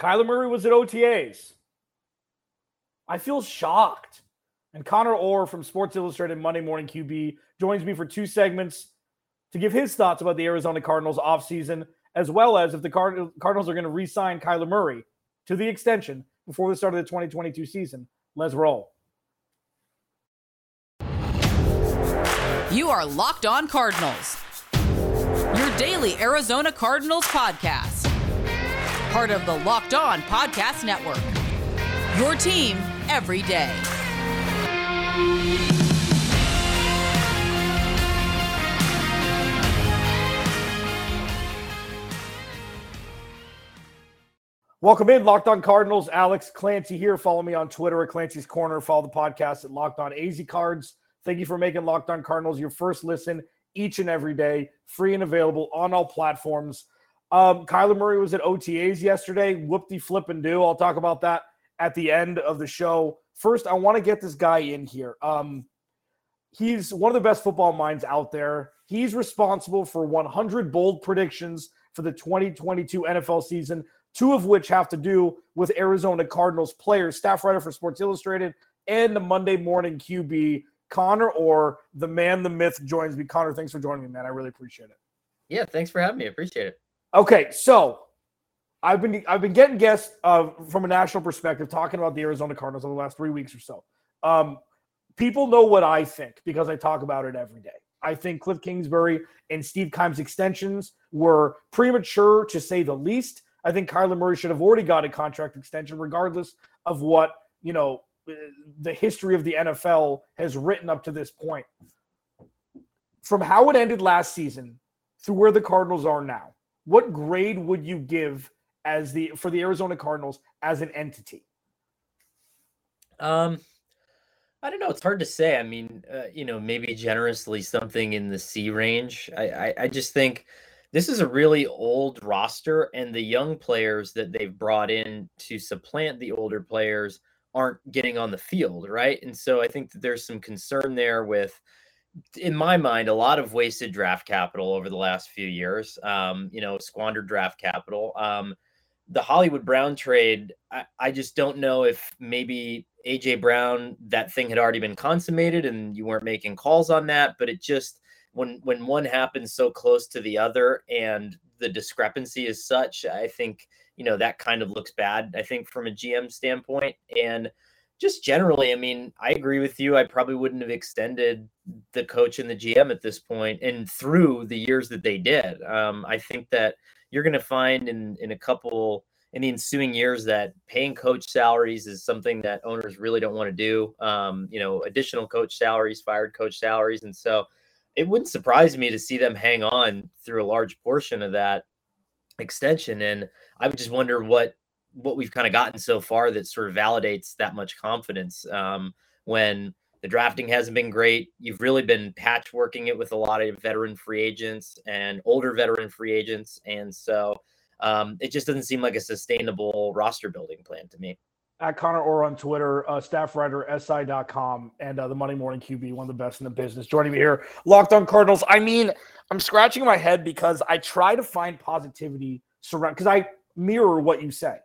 Kyler Murray was at OTAs. I feel shocked. And Connor Orr from Sports Illustrated Monday Morning QB joins me for two segments to give his thoughts about the Arizona Cardinals offseason, as well as if the Card- Cardinals are going to re sign Kyler Murray to the extension before the start of the 2022 season. Let's roll. You are Locked On Cardinals, your daily Arizona Cardinals podcast. Part of the Locked On Podcast Network. Your team every day. Welcome in, Locked On Cardinals. Alex Clancy here. Follow me on Twitter at Clancy's Corner. Follow the podcast at Locked On AZ Cards. Thank you for making Locked On Cardinals your first listen each and every day, free and available on all platforms. Um, Kyler Murray was at OTAs yesterday. Whoop de flip and do. I'll talk about that at the end of the show. First, I want to get this guy in here. Um, he's one of the best football minds out there. He's responsible for 100 bold predictions for the 2022 NFL season two of which have to do with Arizona Cardinals players, staff writer for Sports Illustrated, and the Monday morning QB, Connor Orr, the man, the myth, joins me. Connor, thanks for joining me, man. I really appreciate it. Yeah, thanks for having me. I appreciate it. Okay, so I've been I've been getting guests uh, from a national perspective talking about the Arizona Cardinals over the last three weeks or so. Um, people know what I think because I talk about it every day. I think Cliff Kingsbury and Steve Keim's extensions were premature to say the least. I think Kyler Murray should have already got a contract extension, regardless of what, you know, the history of the NFL has written up to this point. From how it ended last season to where the Cardinals are now, what grade would you give as the for the Arizona Cardinals as an entity? Um, I don't know. It's hard to say. I mean, uh, you know, maybe generously something in the C range. I, I, I just think this is a really old roster, and the young players that they've brought in to supplant the older players aren't getting on the field, right? And so I think that there's some concern there with, in my mind, a lot of wasted draft capital over the last few years. Um, you know, squandered draft capital. Um, the Hollywood Brown trade, I, I just don't know if maybe AJ Brown that thing had already been consummated and you weren't making calls on that, but it just when when one happens so close to the other and the discrepancy is such, I think you know that kind of looks bad. I think from a GM standpoint and just generally, I mean, I agree with you. I probably wouldn't have extended the coach and the GM at this point, and through the years that they did. Um, I think that you're going to find in in a couple in the ensuing years that paying coach salaries is something that owners really don't want to do. Um, you know, additional coach salaries, fired coach salaries, and so it wouldn't surprise me to see them hang on through a large portion of that extension. And I would just wonder what what we've kind of gotten so far that sort of validates that much confidence um, when the drafting hasn't been great. You've really been patchworking it with a lot of veteran free agents and older veteran free agents, and so um, it just doesn't seem like a sustainable roster building plan to me at Connor Orr on Twitter, uh, staff writer, SI.com, and uh, the Monday Morning QB, one of the best in the business. Joining me here, Locked on Cardinals. I mean, I'm scratching my head because I try to find positivity surround because I mirror what you say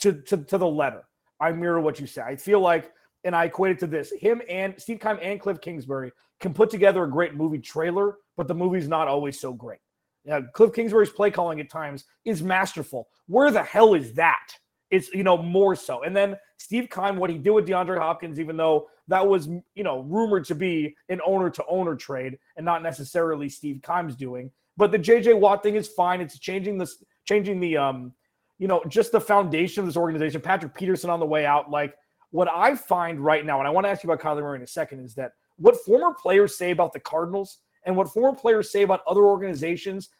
to, to, to the letter. I mirror what you say. I feel like, and I equate it to this him and Steve Keim and Cliff Kingsbury can put together a great movie trailer, but the movie's not always so great. Yeah, Cliff Kingsbury's play calling at times is masterful. Where the hell is that? It's you know more so. And then Steve Keim, what he did with DeAndre Hopkins, even though that was you know rumored to be an owner to owner trade and not necessarily Steve Keim's doing. But the JJ Watt thing is fine. It's changing this, changing the um, you know, just the foundation of this organization. Patrick Peterson on the way out. Like what I find right now, and I want to ask you about Kyler Murray in a second, is that what former players say about the Cardinals and what former players say about other organizations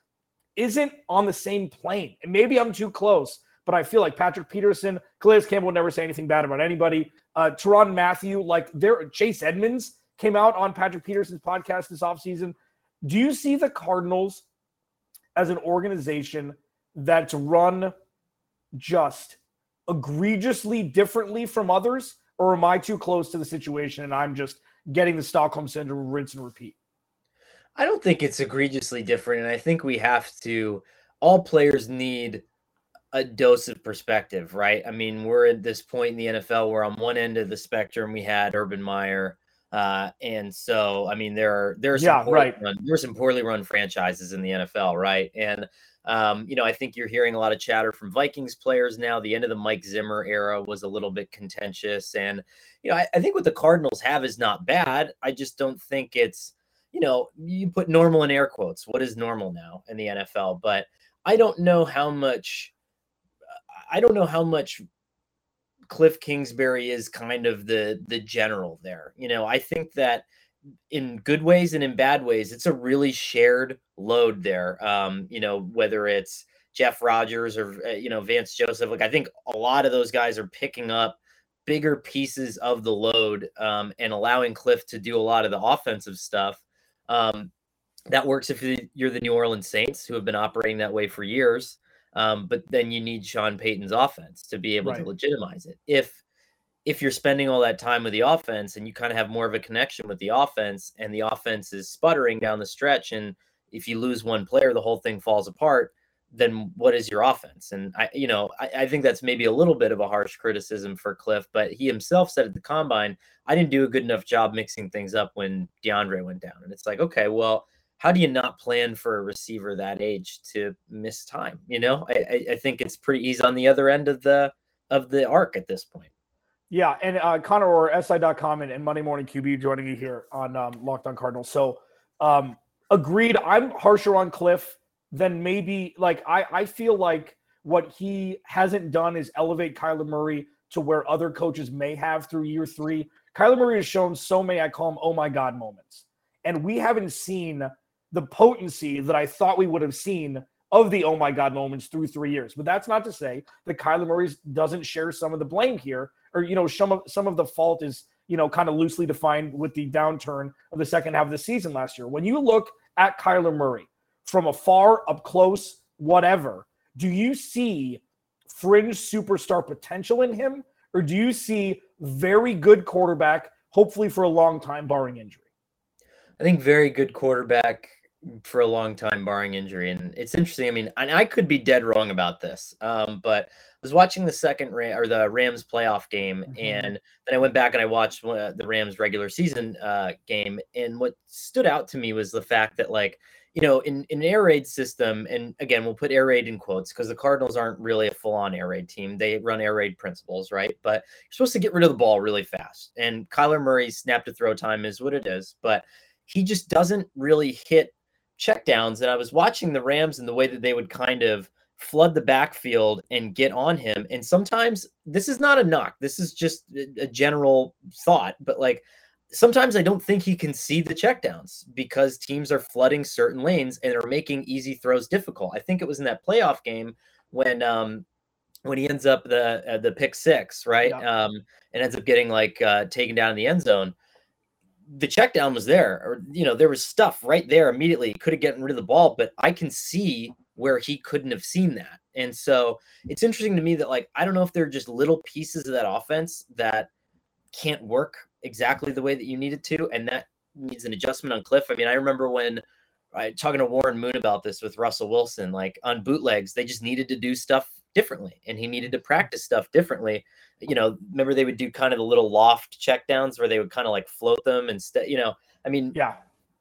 isn't on the same plane. And maybe I'm too close, but I feel like Patrick Peterson, Calais Campbell never say anything bad about anybody. Uh, Tyrann Mathieu, like there, Chase Edmonds came out on Patrick Peterson's podcast this offseason. Do you see the Cardinals as an organization that's run just egregiously differently from others? Or am I too close to the situation and I'm just getting the Stockholm syndrome rinse and repeat? I don't think it's egregiously different. And I think we have to, all players need a dose of perspective, right? I mean, we're at this point in the NFL where on one end of the spectrum we had Urban Meyer, uh, and so I mean there are there's yeah right run, there's some poorly run franchises in the NFL, right? And um, you know, I think you're hearing a lot of chatter from Vikings players now. The end of the Mike Zimmer era was a little bit contentious. And, you know, I, I, think what the Cardinals have is not bad. I just don't think it's, you know, you put normal in air quotes. What is normal now in the NFL? But I don't know how much, I don't know how much Cliff Kingsbury is kind of the the general there. You know, I think that in good ways and in bad ways, it's a really shared load there. Um, you know, whether it's Jeff Rodgers or uh, you know Vance Joseph, like I think a lot of those guys are picking up bigger pieces of the load um, and allowing Cliff to do a lot of the offensive stuff. Um, that works if you're the New Orleans Saints, who have been operating that way for years. Um, but then you need Sean Payton's offense to be able right. to legitimize it. If if you're spending all that time with the offense and you kind of have more of a connection with the offense and the offense is sputtering down the stretch and if you lose one player the whole thing falls apart then what is your offense and i you know I, I, think that's maybe a little bit of a harsh criticism for cliff but he himself said at the combine i didn't do a good enough job mixing things up when deandre went down and it's like okay well how do you not plan for a receiver that age to miss time you know i, I think it's pretty he's on the other end of the of the arc at this point yeah, and uh, Connor Orr SI.com and, and Monday Morning QB joining you here on um, Locked On Cardinals. So, um, agreed. I'm harsher on Cliff than maybe like I, I feel like what he hasn't done is elevate Kyler Murray to where other coaches may have through year three. Kyler Murray has shown so many, I call him oh my God moments. And we haven't seen the potency that I thought we would have seen of the oh my God moments through three years. But that's not to say that Kyler Murray doesn't share some of the blame here or you know some of some of the fault is you know kind of loosely defined with the downturn of the second half of the season last year. When you look at Kyler Murray from afar, up close, whatever, do you see fringe superstar potential in him, or do you see very good quarterback, hopefully for a long time, barring injury? I think very good quarterback for a long time, barring injury. And it's interesting. I mean, and I could be dead wrong about this, um, but I was watching the second Ram- or the Rams playoff game, mm-hmm. and then I went back and I watched uh, the Rams regular season uh, game. And what stood out to me was the fact that, like, you know, in, in an air raid system, and again, we'll put air raid in quotes because the Cardinals aren't really a full on air raid team. They run air raid principles, right? But you're supposed to get rid of the ball really fast. And Kyler Murray's snap to throw time is what it is, but he just doesn't really hit checkdowns. And I was watching the Rams and the way that they would kind of flood the backfield and get on him. And sometimes this is not a knock. This is just a general thought, but like sometimes I don't think he can see the checkdowns because teams are flooding certain lanes and are making easy throws difficult. I think it was in that playoff game when um when he ends up the uh, the pick six, right? Yeah. Um and ends up getting like uh taken down in the end zone. The check down was there, or you know, there was stuff right there immediately. Could have gotten rid of the ball, but I can see where he couldn't have seen that. And so it's interesting to me that like I don't know if they're just little pieces of that offense that can't work exactly the way that you need it to, and that needs an adjustment on Cliff. I mean, I remember when I talking to Warren Moon about this with Russell Wilson, like on bootlegs, they just needed to do stuff differently, and he needed to practice stuff differently. You know, remember they would do kind of the little loft checkdowns where they would kind of like float them instead. You know, I mean, yeah,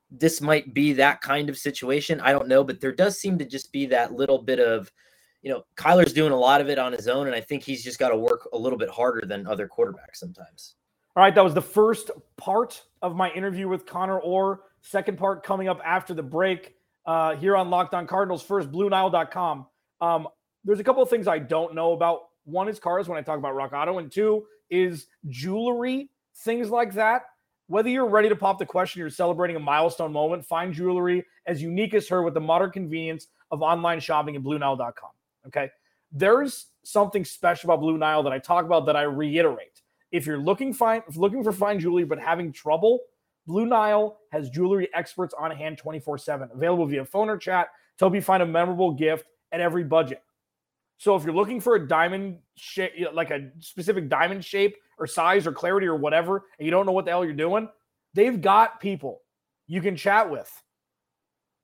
this might be that kind of situation. I don't know, but there does seem to just be that little bit of, you know, Kyler's doing a lot of it on his own, and I think he's just got to work a little bit harder than other quarterbacks sometimes. All right, that was the first part of my interview with Connor Orr. Second part coming up after the break uh, here on Locked On Cardinals. First, BlueNile.com. Um, there's a couple of things I don't know about. One is cars when I talk about Rock Auto, and two is jewelry, things like that. Whether you're ready to pop the question, you're celebrating a milestone moment, find jewelry as unique as her with the modern convenience of online shopping at BlueNile.com. Okay. There's something special about Blue Nile that I talk about that I reiterate. If you're looking fine, looking for fine jewelry but having trouble, Blue Nile has jewelry experts on hand 24/7, available via phone or chat to help you find a memorable gift at every budget. So if you're looking for a diamond shape, like a specific diamond shape or size or clarity or whatever, and you don't know what the hell you're doing, they've got people you can chat with.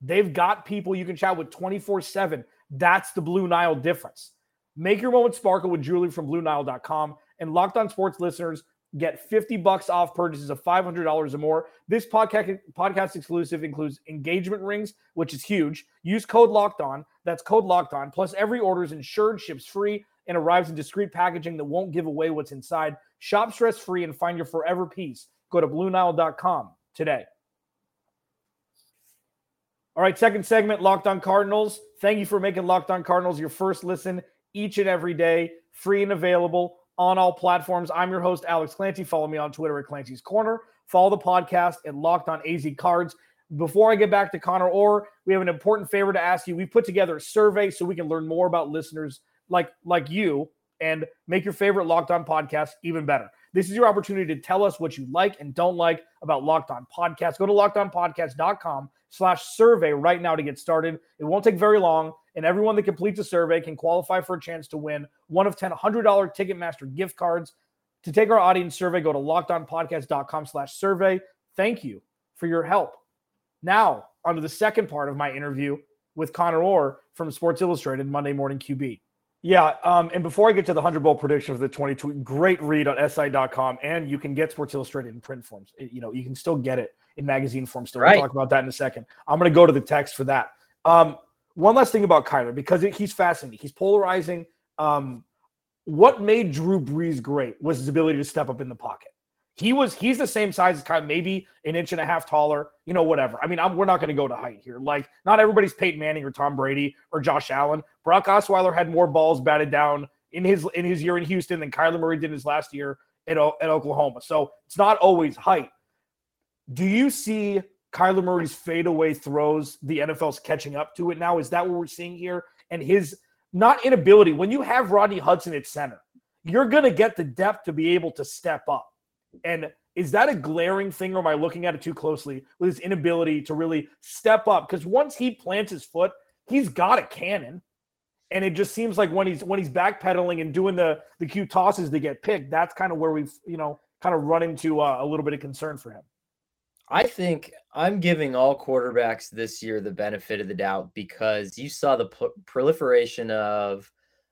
They've got people you can chat with 24 7. That's the Blue Nile difference. Make your moment sparkle with Julie from BlueNile.com. And Locked On Sports listeners get 50 bucks off purchases of $500 or more. This podcast podcast exclusive includes engagement rings, which is huge. Use code Locked On. That's code Locked On. Plus, every order is insured, ships free, and arrives in discreet packaging that won't give away what's inside. Shop stress free and find your forever peace. Go to BlueNile.com today. All right, second segment, Locked On Cardinals. Thank you for making Locked On Cardinals your first listen each and every day, free and available on all platforms. I'm your host, Alex Clancy. Follow me on Twitter at Clancy's Corner. Follow the podcast at Locked On AZ Cards. Before I get back to Connor Orr, we have an important favor to ask you. We put together a survey so we can learn more about listeners like like you and make your favorite Locked On podcast even better. This is your opportunity to tell us what you like and don't like about Locked On Podcast. Go to lockedonpodcast.com slash survey right now to get started. It won't take very long, and everyone that completes a survey can qualify for a chance to win one of 10 $100 Ticketmaster gift cards. To take our audience survey, go to lockedonpodcast.com slash survey. Thank you for your help. Now, on to the second part of my interview with Connor Orr from Sports Illustrated Monday Morning QB. Yeah, um, and before I get to the 100 ball prediction for the 22, great read on SI.com, and you can get Sports Illustrated in print forms. It, you know, you can still get it in magazine form still. Right. We'll talk about that in a second. I'm going to go to the text for that. Um, one last thing about Kyler, because he's fascinating. He's polarizing. Um, what made Drew Brees great was his ability to step up in the pocket. He was he's the same size as Kyle, maybe an inch and a half taller, you know, whatever. I mean, I'm, we're not going to go to height here. Like, not everybody's Peyton Manning or Tom Brady or Josh Allen. Brock Osweiler had more balls batted down in his in his year in Houston than Kyler Murray did his last year at, at Oklahoma. So it's not always height. Do you see Kyler Murray's fadeaway throws, the NFL's catching up to it now? Is that what we're seeing here? And his not inability, when you have Rodney Hudson at center, you're going to get the depth to be able to step up. And is that a glaring thing, or am I looking at it too closely with his inability to really step up? Because once he plants his foot, he's got a cannon. And it just seems like when he's when he's backpedaling and doing the the cute tosses to get picked, that's kind of where we've you know kind of run into uh, a little bit of concern for him. I think I'm giving all quarterbacks this year the benefit of the doubt because you saw the proliferation of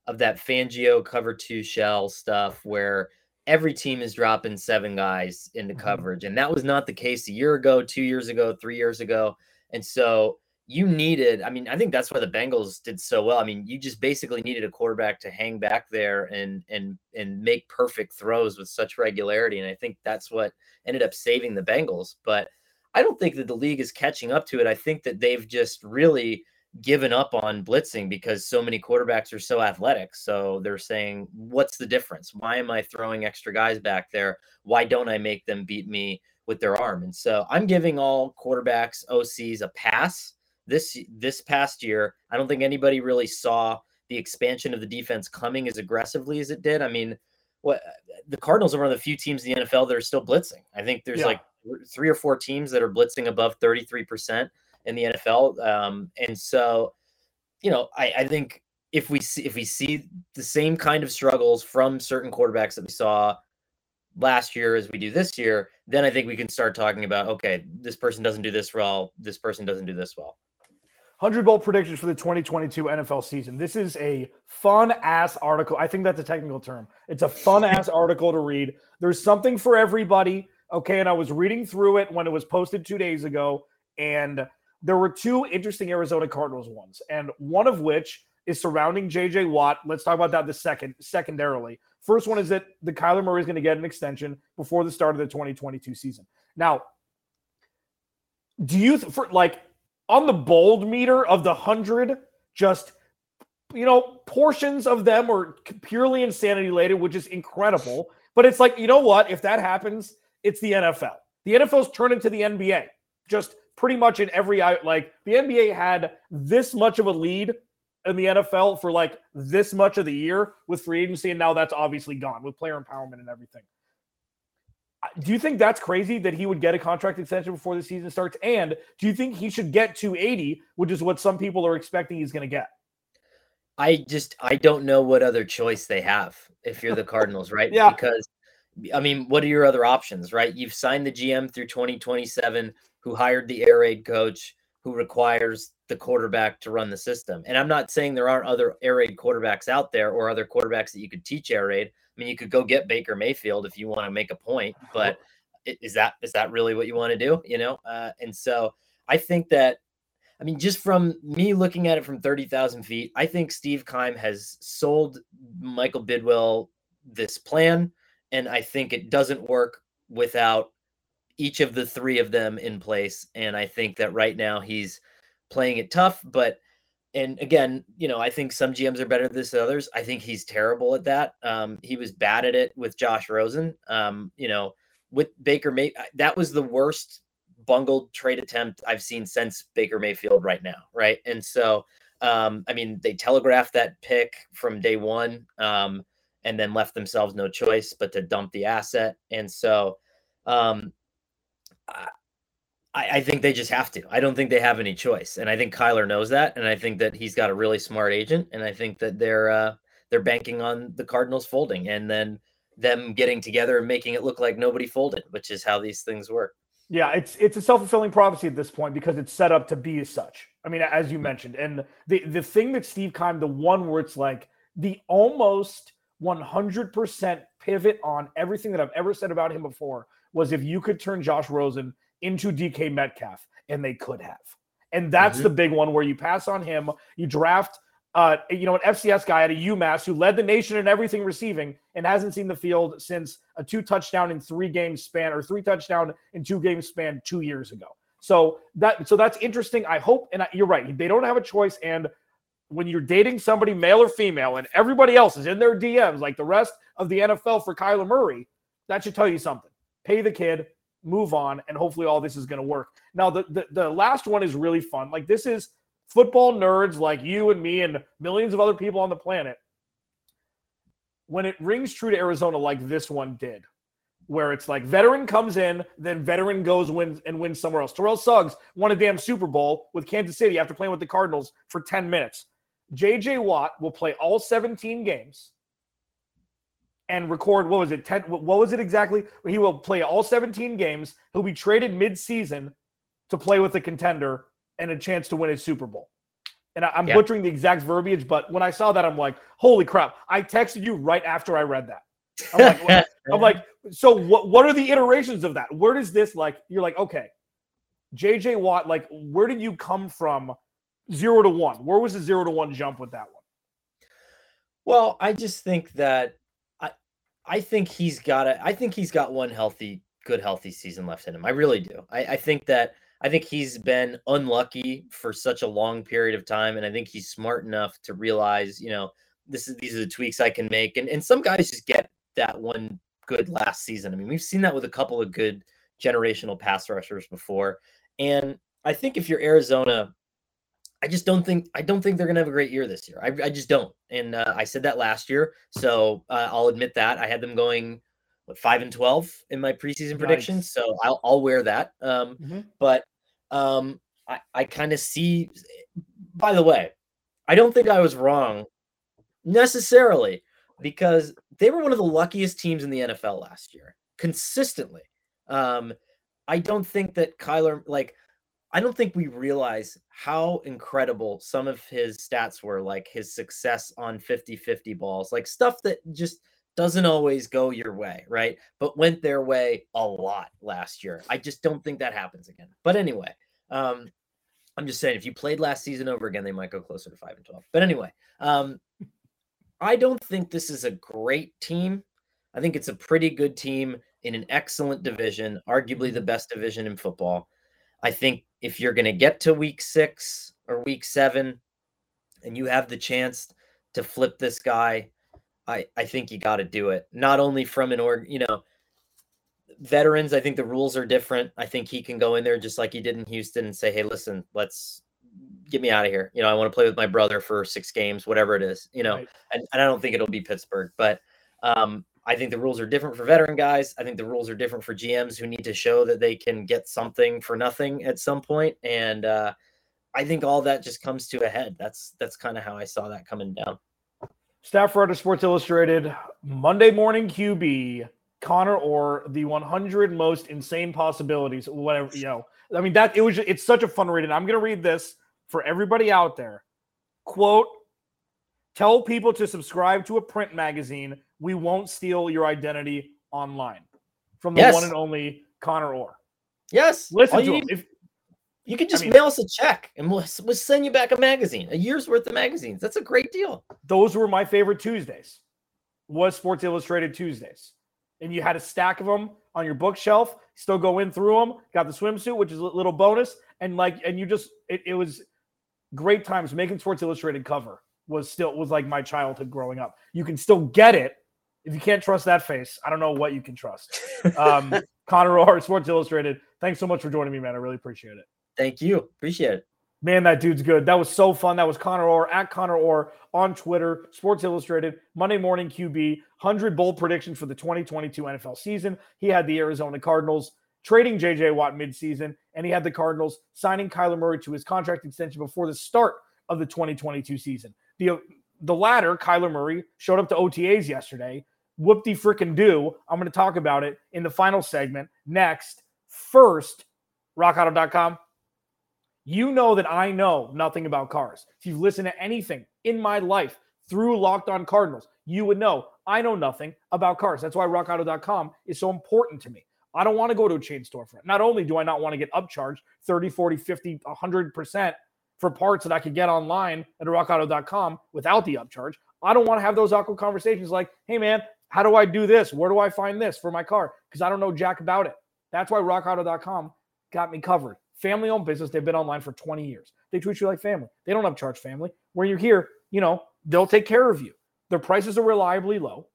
of that Fangio cover two shell stuff where every team is dropping seven guys into mm-hmm. coverage. And that was not the case a year ago, two years ago, three years ago. And so you needed, I mean, I think that's why the Bengals did so well. I mean, you just basically needed a quarterback to hang back there and and and make perfect throws with such regularity. And I think that's what ended up saving the Bengals. But I don't think that the league is catching up to it. I think that they've just really given up on blitzing because so many quarterbacks are so athletic. So they're saying, what's the difference? Why am I throwing extra guys back there? Why don't I make them beat me with their arm? And so I'm giving all quarterbacks, OCs a pass this this past year. I don't think anybody really saw the expansion of the defense coming as aggressively as it did. I mean, what the Cardinals are one of the few teams in the NFL that are still blitzing. I think there's yeah. like three or four teams that are blitzing above 33% in the NFL. Um, and so, you know, I, I think if we see if we see the same kind of struggles from certain quarterbacks that we saw last year as we do this year, then I think we can start talking about okay, this person doesn't do this well, this person doesn't do this well. 100 bowl predictions for the 2022 NFL season. This is a fun ass article. I think that's a technical term. It's a fun ass article to read. There's something for everybody. Okay. And I was reading through it when it was posted two days ago. And there were two interesting Arizona Cardinals ones, and one of which is surrounding JJ Watt. Let's talk about that the second secondarily. First one is that the Kyler Murray is going to get an extension before the start of the 2022 season. Now, do you for like on the bold meter of the 100 just you know portions of them are purely insanity related which is incredible. But it's like you know what? If that happens it's the NFL the NFL's turned into the NBA just pretty much in every like the NBA had this much of a lead in the NFL for like this much of the year with free agency, and now that's obviously gone with player empowerment and everything. Do you think that's crazy that he would get a contract extension before the season starts? And do you think he should get to 80, which is what some people are expecting he's going to get? I just I don't know what other choice they have if you're the Cardinals, right? yeah. Because I mean, what are your other options, right? You've signed the GM through 2027 who hired the air raid coach, who requires the quarterback to run the system. And I'm not saying there aren't other air raid quarterbacks out there or other quarterbacks that you could teach air raid. I mean, you could go get Baker Mayfield if you want to make a point, but is that is that really what you want to do? You know, uh, and so I think that I mean, just from me looking at it from 30,000 feet, I think Steve Keim has sold Michael Bidwill this plan. And I think it doesn't work without each of the three of them in place. And I think that right now he's playing it tough. But, and again, you know, I think some GMs are better than this others. I think he's terrible at that. Um, he was bad at it with Josh Rosen. Um, you know, with Baker May, that was the worst bungled trade attempt I've seen since Baker Mayfield right now, right? And so, um, I mean, they telegraphed that pick from day one, um, and then left themselves no choice but to dump the asset. And so, um, I, I think they just have to. I don't think they have any choice, and I think Kyler knows that, and I think that he's got a really smart agent, and I think that they're uh, they're banking on the Cardinals folding, and then them getting together and making it look like nobody folded, which is how these things work. Yeah, it's it's a self fulfilling prophecy at this point because it's set up to be as such. I mean, as you mentioned, and the the thing that Steve Keim, the one where it's like the almost 100% pivot on everything that I've ever said about him before was if you could turn Josh Rosen into DK Metcalf, and they could have. And that's mm-hmm. the big one where you pass on him, you draft uh, you know, an FCS guy at a UMass who led the nation in everything receiving and hasn't seen the field since a two touchdown in three games span or three touchdown in two games span two years ago. So that so that's interesting. I hope, and I, you're right. They don't have a choice. And when you're dating somebody, male or female, and everybody else is in their DMs, like the rest of the NFL for Kyler Murray, that should tell you something. Pay the kid, move on, and hopefully all this is going to work. Now, the, the the last one is really fun. Like this is football nerds like you and me and millions of other people on the planet, when it rings true to Arizona like this one did, where it's like veteran comes in, then veteran goes wins and wins somewhere else. Terrell Suggs won a damn Super Bowl with Kansas City after playing with the Cardinals for 10 minutes. JJ Watt will play all 17 games and record what was it 10 what was it exactly he will play all 17 games he'll be traded mid-season to play with the contender and a chance to win a Super Bowl. And I, am yeah. butchering the exact verbiage, but when I saw that, I'm like, holy crap. I texted you right after I read that. I'm like, I'm like so what, what are the iterations of that? Where does this like, you're like, okay, JJ Watt, like, where did you come from zero to one? Where was the zero to one jump with that one? Well, I just think that I think he's got a I think he's got one healthy, good healthy season left in him. I really do. I, I think that I think he's been unlucky for such a long period of time, and I think he's smart enough to realize, you know, this is these are the tweaks I can make, and and some guys just get that one good last season. I mean, we've seen that with a couple of good generational pass rushers before, and I think if you're Arizona, I just don't think I don't think they're gonna have a great year this year. I, I just don't, and uh, I said that last year, so uh, I'll admit that I had them going what five and twelve in my preseason nice. predictions. So I'll I'll wear that. Um, mm-hmm. but um, I I kind of see. By the way, I don't think I was wrong necessarily because they were one of the luckiest teams in the NFL last year consistently. Um, I don't think that Kyler like. I don't think we realize how incredible some of his stats were, like his success on 50 50 balls, like stuff that just doesn't always go your way, right? But went their way a lot last year. I just don't think that happens again. But anyway, um, I'm just saying if you played last season over again, they might go closer to five and twelve. But anyway, um, I don't think this is a great team. I think it's a pretty good team in an excellent division, arguably the best division in football. I think if you're going to get to week six or week seven and you have the chance to flip this guy I I think you got to do it. Not only from an org, you know, veterans. I think the rules are different. I think he can go in there just like he did in Houston and say, "Hey, listen, let's get me out of here. You know, I want to play with my brother for six games, whatever it is. You know, right. and, and I don't think it'll be Pittsburgh, but um, I think the rules are different for veteran guys. I think the rules are different for GMs who need to show that they can get something for nothing at some point. And uh, I think all that just comes to a head. That's that's kind of how I saw that coming down. Staff writer, Sports Illustrated, Monday morning QB, Connor Orr, the 100 most insane possibilities, whatever, you know. I mean, that it was, it's such a fun read. And I'm going to read this for everybody out there. Quote, tell people to subscribe to a print magazine. We won't steal your identity online. From the Yes. one and only Connor Orr. Yes. Listen to you him. If, You can just mean- mail us a check and we'll, we'll send you back a magazine, a year's worth of magazines. That's a great deal. those were my favorite Tuesdays. Was Sports Illustrated Tuesdays, and you had a stack of them on your bookshelf. Still go in through them. Got the swimsuit, which is a little bonus, and like, and you just it, it was great times. Making Sports Illustrated cover was still was like my childhood growing up. You can still get it if you can't trust that face. I don't know what you can trust. Um, Connor Orr, Sports Illustrated. Thanks so much for joining me, man. I really appreciate it. Thank you. Appreciate it. Man, that dude's good. That was so fun. That was Connor Orr at Connor Orr on Twitter, Sports Illustrated, Monday Morning QB, 100 bold predictions for the 2022 NFL season. He had the Arizona Cardinals trading JJ Watt midseason, and he had the Cardinals signing Kyler Murray to his contract extension before the start of the 2022 season. The, the latter, Kyler Murray, showed up to OTAs yesterday. Whoop de frickin' do. I'm going to talk about it in the final segment next. First, rockauto.com you know that I know nothing about cars. If you've listened to anything in my life through Locked On Cardinals, you would know I know nothing about cars. That's why rockauto.com is so important to me. I don't want to go to a chain storefront. Not only do I not want to get upcharged 30, 40, 50, 100% for parts that I could get online at rockauto.com without the upcharge, I don't want to have those awkward conversations like, hey, man, how do I do this? Where do I find this for my car? Because I don't know jack about it. That's why rockauto.com got me covered. Family owned business. They've been online for 20 years. They treat you like family. They don't upcharge family. When you're here, you know, they'll take care of you. Their prices are reliably low.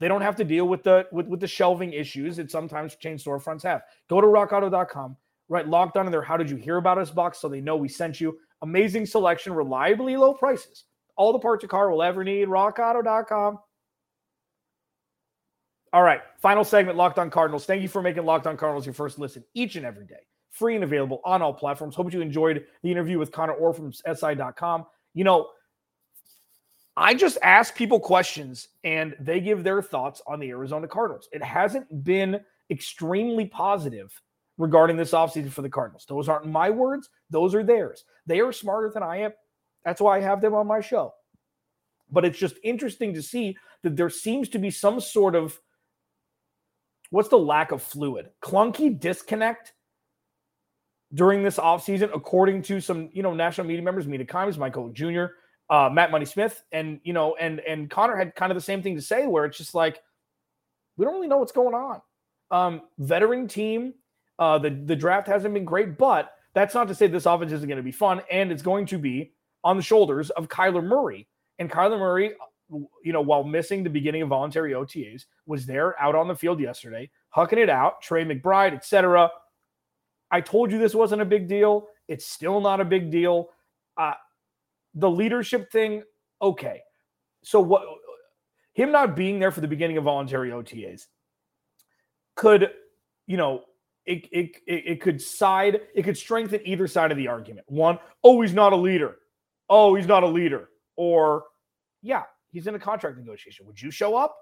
They don't have to deal with the with, with the shelving issues that sometimes chain storefronts have. Go to rockauto.com, right? Locked on in there. How did you hear about us box so they know we sent you? Amazing selection, reliably low prices. All the parts your car will ever need. Rockauto.com. All right, final segment, Locked On Cardinals. Thank you for making Locked On Cardinals your first listen each and every day. Free and available on all platforms. Hope you enjoyed the interview with Connor Orr from SI.com. You know, I just ask people questions and they give their thoughts on the Arizona Cardinals. It hasn't been extremely positive regarding this offseason for the Cardinals. Those aren't my words, those are theirs. They are smarter than I am. That's why I have them on my show. But it's just interesting to see that there seems to be some sort of what's the lack of fluid? Clunky disconnect during this offseason, according to some, you know, national media members, Mina Kimes, Michael Jr., uh, Matt Money Smith, and you know, and and Connor had kind of the same thing to say, where it's just like we don't really know what's going on. Um, veteran team, uh, the the draft hasn't been great, but that's not to say this offense isn't going to be fun, and it's going to be on the shoulders of Kyler Murray. And Kyler Murray, you know, while missing the beginning of voluntary OTAs, was there out on the field yesterday, hucking it out. Trey McBride, etc. I told you this wasn't a big deal. It's still not a big deal. Uh, the leadership thing, okay. So what? Him not being there for the beginning of voluntary OTAs could, you know, it, it, it, could side, it could strengthen either side of the argument. One, oh, he's not a leader. Oh, he's not a leader. Or, yeah, he's in a contract negotiation. Would you show up?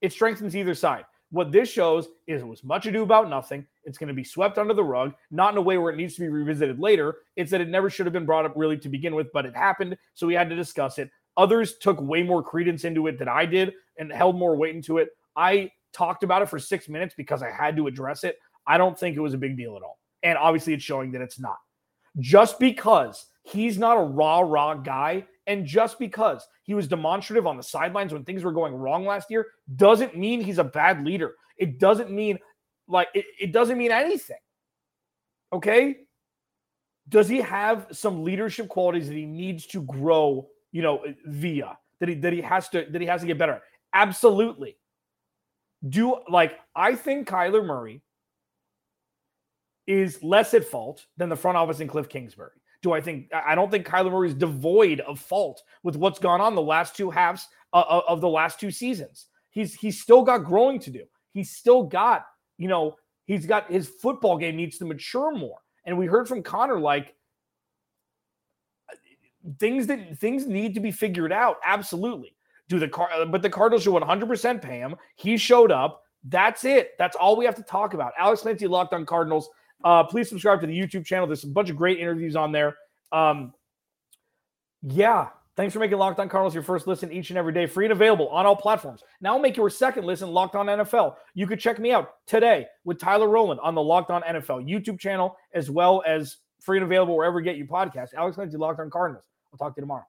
It strengthens either side. What this shows is it was much ado about nothing. It's going to be swept under the rug, not in a way where it needs to be revisited later. It's that it never should have been brought up really to begin with, but it happened. So we had to discuss it. Others took way more credence into it than I did and held more weight into it. I talked about it for six minutes because I had to address it. I don't think it was a big deal at all. And obviously, it's showing that it's not. Just because he's not a raw, raw guy, and just because he was demonstrative on the sidelines when things were going wrong last year, doesn't mean he's a bad leader. It doesn't mean like it, it doesn't mean anything. Okay. Does he have some leadership qualities that he needs to grow, you know, via that he that he has to that he has to get better? Absolutely. Do like I think Kyler Murray is less at fault than the front office and Cliff Kingsbury. Do I think I don't think Kyler Murray is devoid of fault with what's gone on the last two halves uh, of the last two seasons. He's he's still got growing to do. He's still got, you know, he's got his football game needs to mature more. And we heard from Connor like things that things need to be figured out. Absolutely. Do the car but the Cardinals should 100% pay him. He showed up. That's it. That's all we have to talk about. Alex Clancy locked on Cardinals. Uh, please subscribe to the YouTube channel. There's a bunch of great interviews on there. Um, yeah, thanks for making Locked On Cardinals your first listen each and every day, free and available on all platforms. Now make your second listen Locked On NFL. You could check me out today with Tyler Rowland on the Locked On NFL YouTube channel, as well as free and available wherever you get your podcast. Alex Lindsay, Locked On Cardinals. I'll talk to you tomorrow.